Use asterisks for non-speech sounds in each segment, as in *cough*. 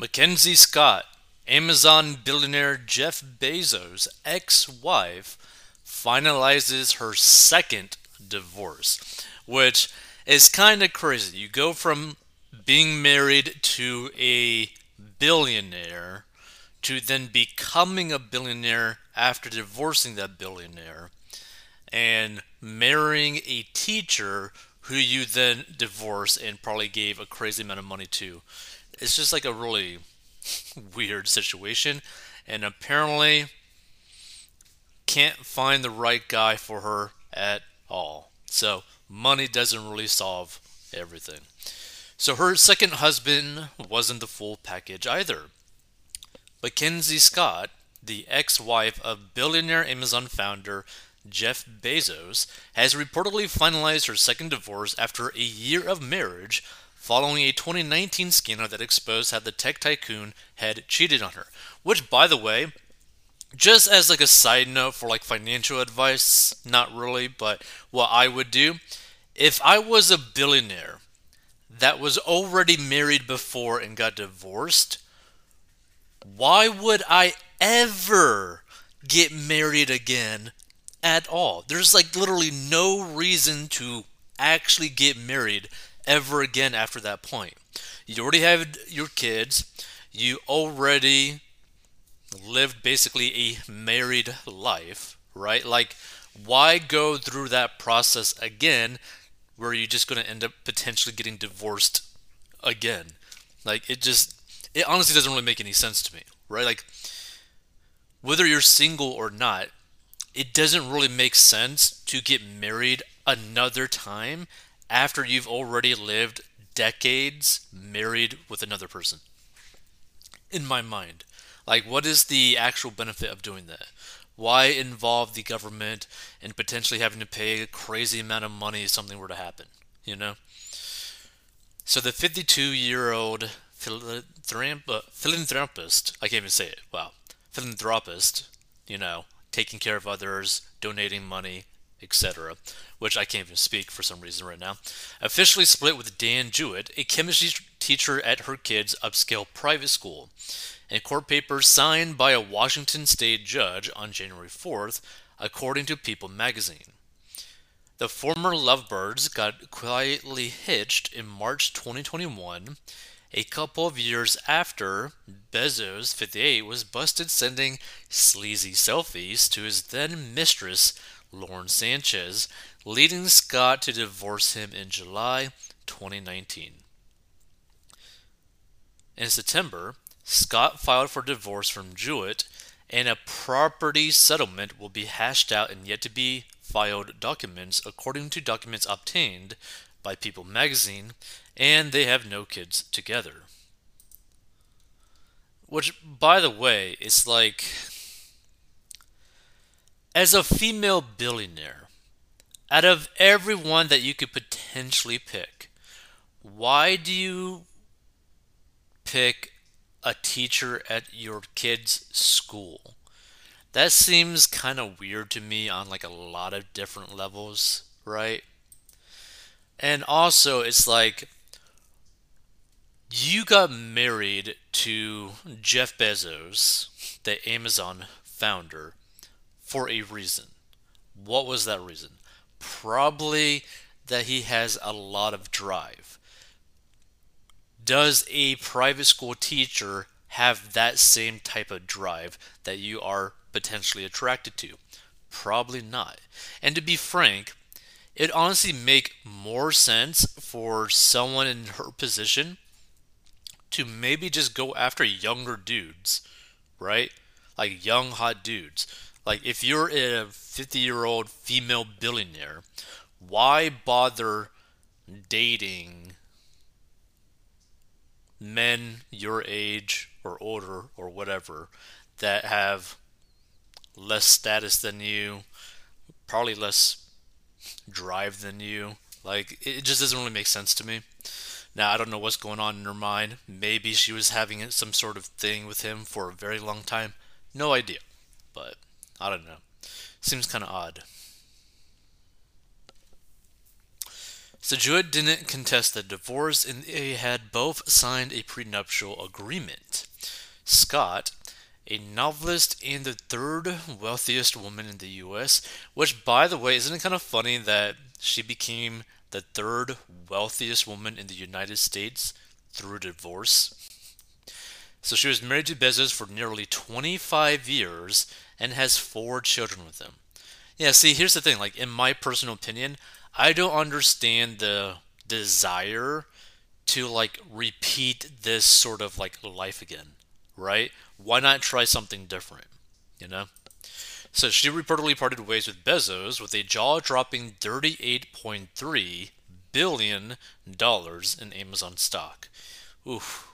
Mackenzie Scott, Amazon billionaire Jeff Bezos' ex wife, finalizes her second divorce, which is kind of crazy. You go from being married to a billionaire to then becoming a billionaire after divorcing that billionaire and marrying a teacher who you then divorce and probably gave a crazy amount of money to it's just like a really weird situation, and apparently can't find the right guy for her at all. So money doesn't really solve everything. So her second husband wasn't the full package either. Mackenzie Scott, the ex wife of billionaire Amazon founder Jeff Bezos, has reportedly finalized her second divorce after a year of marriage following a 2019 scandal that exposed how the tech tycoon had cheated on her. Which, by the way, just as like a side note for like financial advice, not really, but what I would do if I was a billionaire that was already married before and got divorced, why would I ever get married again at all? There's like literally no reason to actually get married ever again after that point. You already have your kids. You already lived basically a married life, right? Like, why go through that process again where you're just going to end up potentially getting divorced again? Like, it just, it honestly doesn't really make any sense to me, right? Like, whether you're single or not, it doesn't really make sense to get married another time after you've already lived decades married with another person. In my mind, like, what is the actual benefit of doing that? Why involve the government in potentially having to pay a crazy amount of money if something were to happen? You know? So the 52 year old philanthropist, I can't even say it, wow, philanthropist, you know, taking care of others, donating money, etc., which I can't even speak for some reason right now, officially split with Dan Jewett, a chemistry teacher at her kid's upscale private school. In court papers signed by a Washington state judge on January 4th, according to People magazine. The former Lovebirds got quietly hitched in March 2021, a couple of years after Bezos, 58, was busted sending sleazy selfies to his then mistress, Lauren Sanchez, leading Scott to divorce him in July 2019. In September, Scott filed for divorce from Jewett, and a property settlement will be hashed out in yet to be filed documents according to documents obtained by People magazine, and they have no kids together. Which, by the way, is like as a female billionaire, out of everyone that you could potentially pick, why do you pick a teacher at your kid's school? That seems kind of weird to me on like a lot of different levels, right? And also, it's like you got married to Jeff Bezos, the Amazon founder, for a reason. What was that reason? Probably that he has a lot of drive. Does a private school teacher have that same type of drive that you are potentially attracted to? Probably not. And to be frank, it honestly make more sense for someone in her position to maybe just go after younger dudes, right? Like young hot dudes like, if you're a 50 year old female billionaire, why bother dating men your age or older or whatever that have less status than you, probably less drive than you? Like, it just doesn't really make sense to me. Now, I don't know what's going on in her mind. Maybe she was having some sort of thing with him for a very long time. No idea. But I don't know. Seems kind of odd. So Jewett didn't contest the divorce and they had both signed a prenuptial agreement. Scott, a novelist and the third wealthiest woman in the US, which by the way, isn't it kind of funny that she became the third wealthiest woman in the United States through divorce? So she was married to Bezos for nearly 25 years and has four children with him. Yeah, see, here's the thing. Like, in my personal opinion, I don't understand the desire to, like, repeat this sort of, like, life again, right? Why not try something different, you know? So she reportedly parted ways with Bezos with a jaw dropping $38.3 billion in Amazon stock. Oof.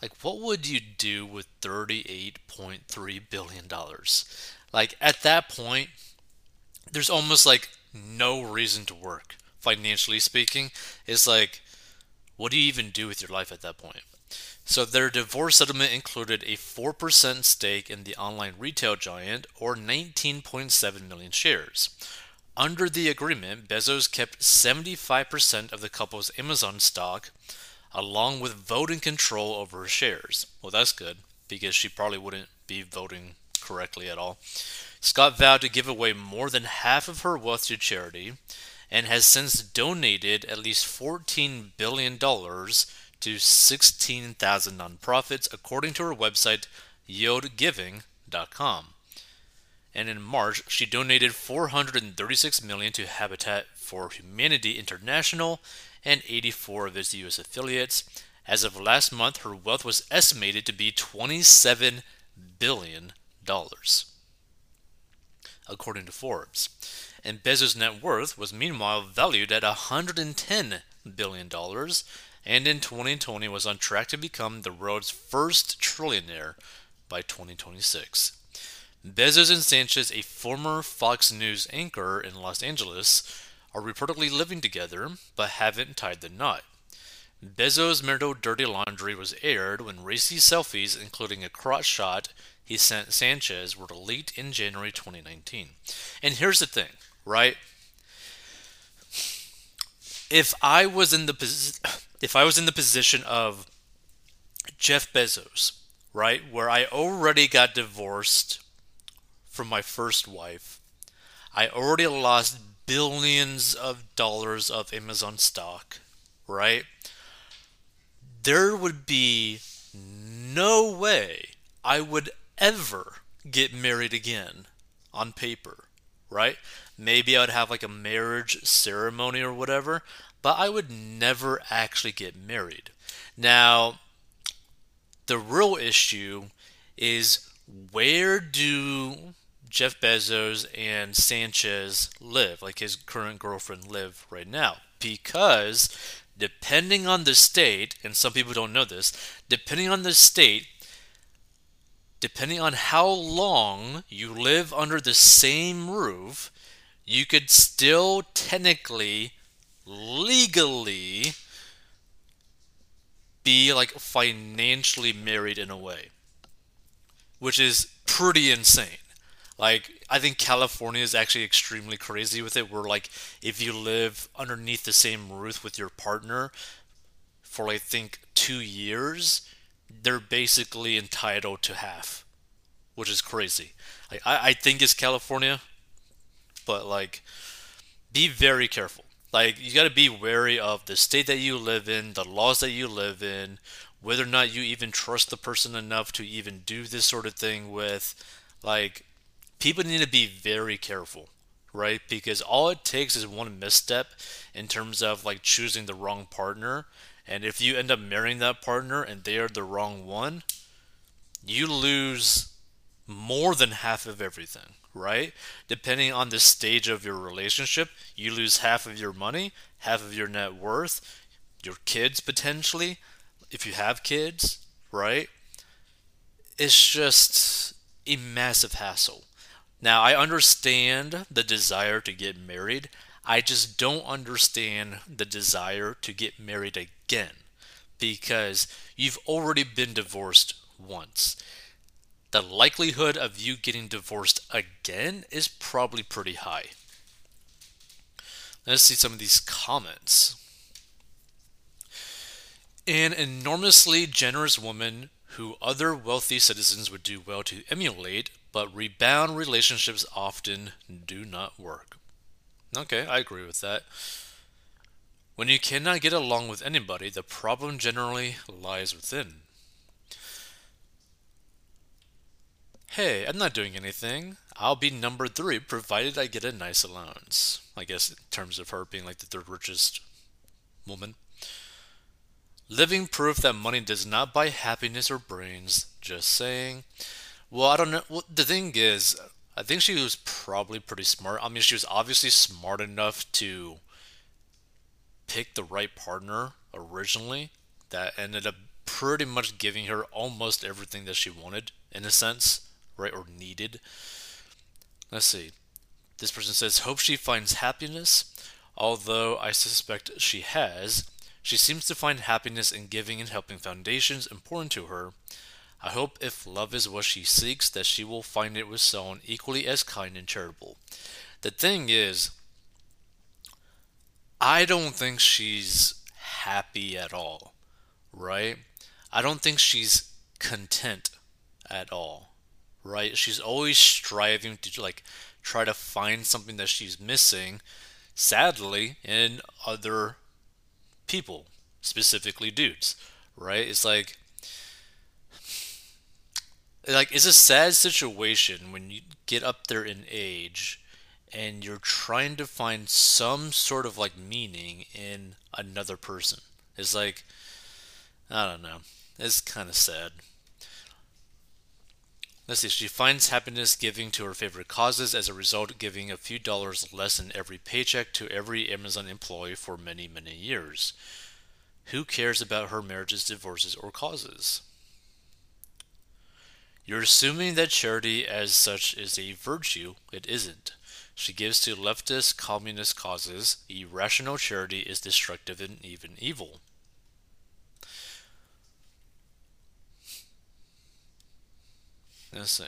Like, what would you do with $38.3 billion? Like, at that point, there's almost like no reason to work, financially speaking. It's like, what do you even do with your life at that point? So their divorce settlement included a 4% stake in the online retail giant or 19.7 million shares. Under the agreement, Bezos kept 75% of the couple's Amazon stock along with voting control over her shares. Well, that's good because she probably wouldn't be voting correctly at all. Scott vowed to give away more than half of her wealth to charity and has since donated at least $14 billion to 16,000 nonprofits, according to her website, yieldgiving.com. And in March, she donated 436 million to Habitat for Humanity International and 84 of its U.S. affiliates. As of last month, her wealth was estimated to be 27 billion dollars, according to Forbes. And Bezos' net worth was meanwhile valued at 110 billion dollars and in 2020 was on track to become the world's first trillionaire by 2026. Bezos and Sanchez, a former Fox News anchor in Los Angeles, are reportedly living together but haven't tied the knot. Bezos' marital dirty laundry was aired when racy selfies, including a crotch shot he sent Sanchez, were leaked in January 2019. And here's the thing, right? If I was in the *coughs* if I was in the position of Jeff Bezos, right, where I already got divorced from my first wife, I already lost billions of dollars of Amazon stock, right? There would be no way I would ever get married again on paper, right? Maybe I'd have like a marriage ceremony or whatever, but I would never actually get married. Now, the real issue is where do Jeff Bezos and Sanchez live, like his current girlfriend live right now? Because depending on the state, and some people don't know this, depending on the state, depending on how long you live under the same roof, you could still technically legally be like financially married in a way, which is pretty insane. Like, I think California is actually extremely crazy with it, where, like, if you live underneath the same roof with your partner for, I think, two years, they're basically entitled to half, which is crazy. Like, I, I think it's California, but, like, be very careful like you got to be wary of the state that you live in, the laws that you live in, whether or not you even trust the person enough to even do this sort of thing with. Like people need to be very careful, right? Because all it takes is one misstep in terms of like choosing the wrong partner, and if you end up marrying that partner and they are the wrong one, you lose more than half of everything right? Depending on the stage of your relationship, you lose half of your money, half of your net worth, your kids potentially, if you have kids, right? It's just a massive hassle. Now, I understand the desire to get married. I just don't understand the desire to get married again because you've already been divorced once the likelihood of you getting divorced again is probably pretty high. Let's see some of these comments. An enormously generous woman who other wealthy citizens would do well to emulate, but rebound relationships often do not work. Okay, I agree with that. When you cannot get along with anybody, the problem generally lies within. Hey, I'm not doing anything. I'll be number three provided I get a nice allowance. I guess in terms of her being like the third richest woman. Living proof that money does not buy happiness or brains. Just saying. Well, I don't know. Well, the thing is, I think she was probably pretty smart. I mean, she was obviously smart enough to pick the right partner originally that ended up pretty much giving her almost everything that she wanted, in a sense right, or needed. Let's see. This person says, Hope she finds happiness. Although I suspect she has, she seems to find happiness in giving and helping foundations important to her. I hope if love is what she seeks, that she will find it with someone equally as kind and charitable. The thing is, I don't think she's happy at all, right? I don't think she's content at all right? She's always striving to like try to find something that she's missing, sadly, in other people, specifically dudes, right? It's like like it's a sad situation when you get up there in age and you're trying to find some sort of like meaning in another person. It's like I don't know. It's kind of sad. Let's see, she finds happiness giving to her favorite causes, as a result, giving a few dollars less in every paycheck to every Amazon employee for many, many years. Who cares about her marriages, divorces, or causes? You're assuming that charity as such is a virtue. It isn't. She gives to leftist, communist causes. Irrational charity is destructive and even evil. Let's see.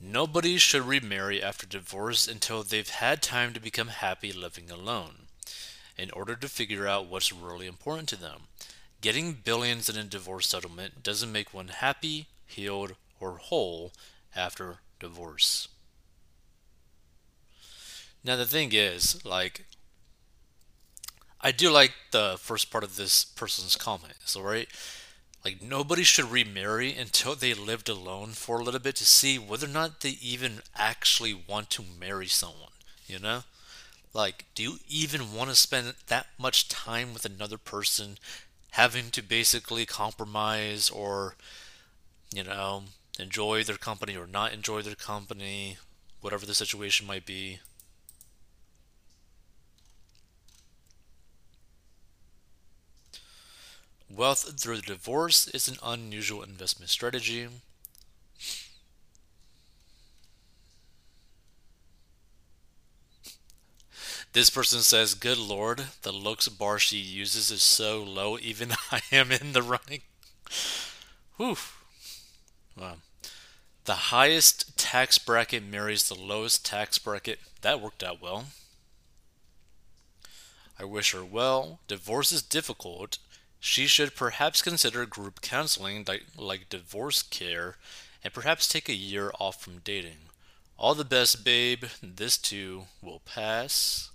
Nobody should remarry after divorce until they've had time to become happy living alone, in order to figure out what's really important to them. Getting billions in a divorce settlement doesn't make one happy, healed, or whole after divorce. Now, the thing is, like, I do like the first part of this person's comment. So, right? Like nobody should remarry until they lived alone for a little bit to see whether or not they even actually want to marry someone, you know? Like, do you even want to spend that much time with another person having to basically compromise or, you know, enjoy their company or not enjoy their company, whatever the situation might be? Wealth through divorce is an unusual investment strategy. This person says, Good lord, the looks bar she uses is so low, even *laughs* I am in the running. Whew. Wow. The highest tax bracket marries the lowest tax bracket. That worked out well. I wish her well. Divorce is difficult, she should perhaps consider group counseling like divorce care and perhaps take a year off from dating. All the best, babe. This too will pass.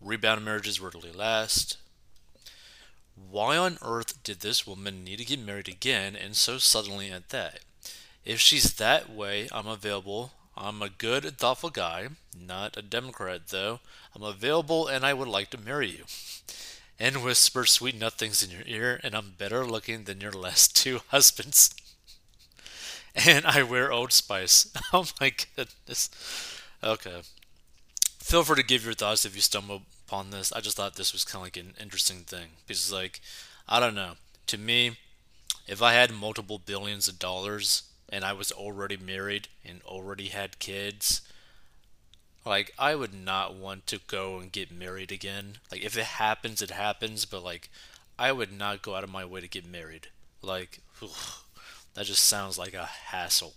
Rebound marriages rarely last. Why on earth did this woman need to get married again and so suddenly at that? If she's that way, I'm available. I'm a good, thoughtful guy. Not a Democrat, though. I'm available and I would like to marry you and whisper sweet nothings in your ear, and I'm better looking than your last *laughs* two husbands. And I wear Old Spice. *laughs* Oh my goodness. Okay. Feel free to give your thoughts if you stumble upon this. I just thought this was kind of like an interesting thing. Because, like, I don't know. To me, if I had multiple billions of dollars and I was already married and already had kids, like, I would not want to go and get married again. Like, if it happens, it happens, but, like, I would not go out of my way to get married. Like, ugh, *sighs* that just sounds like a hassle.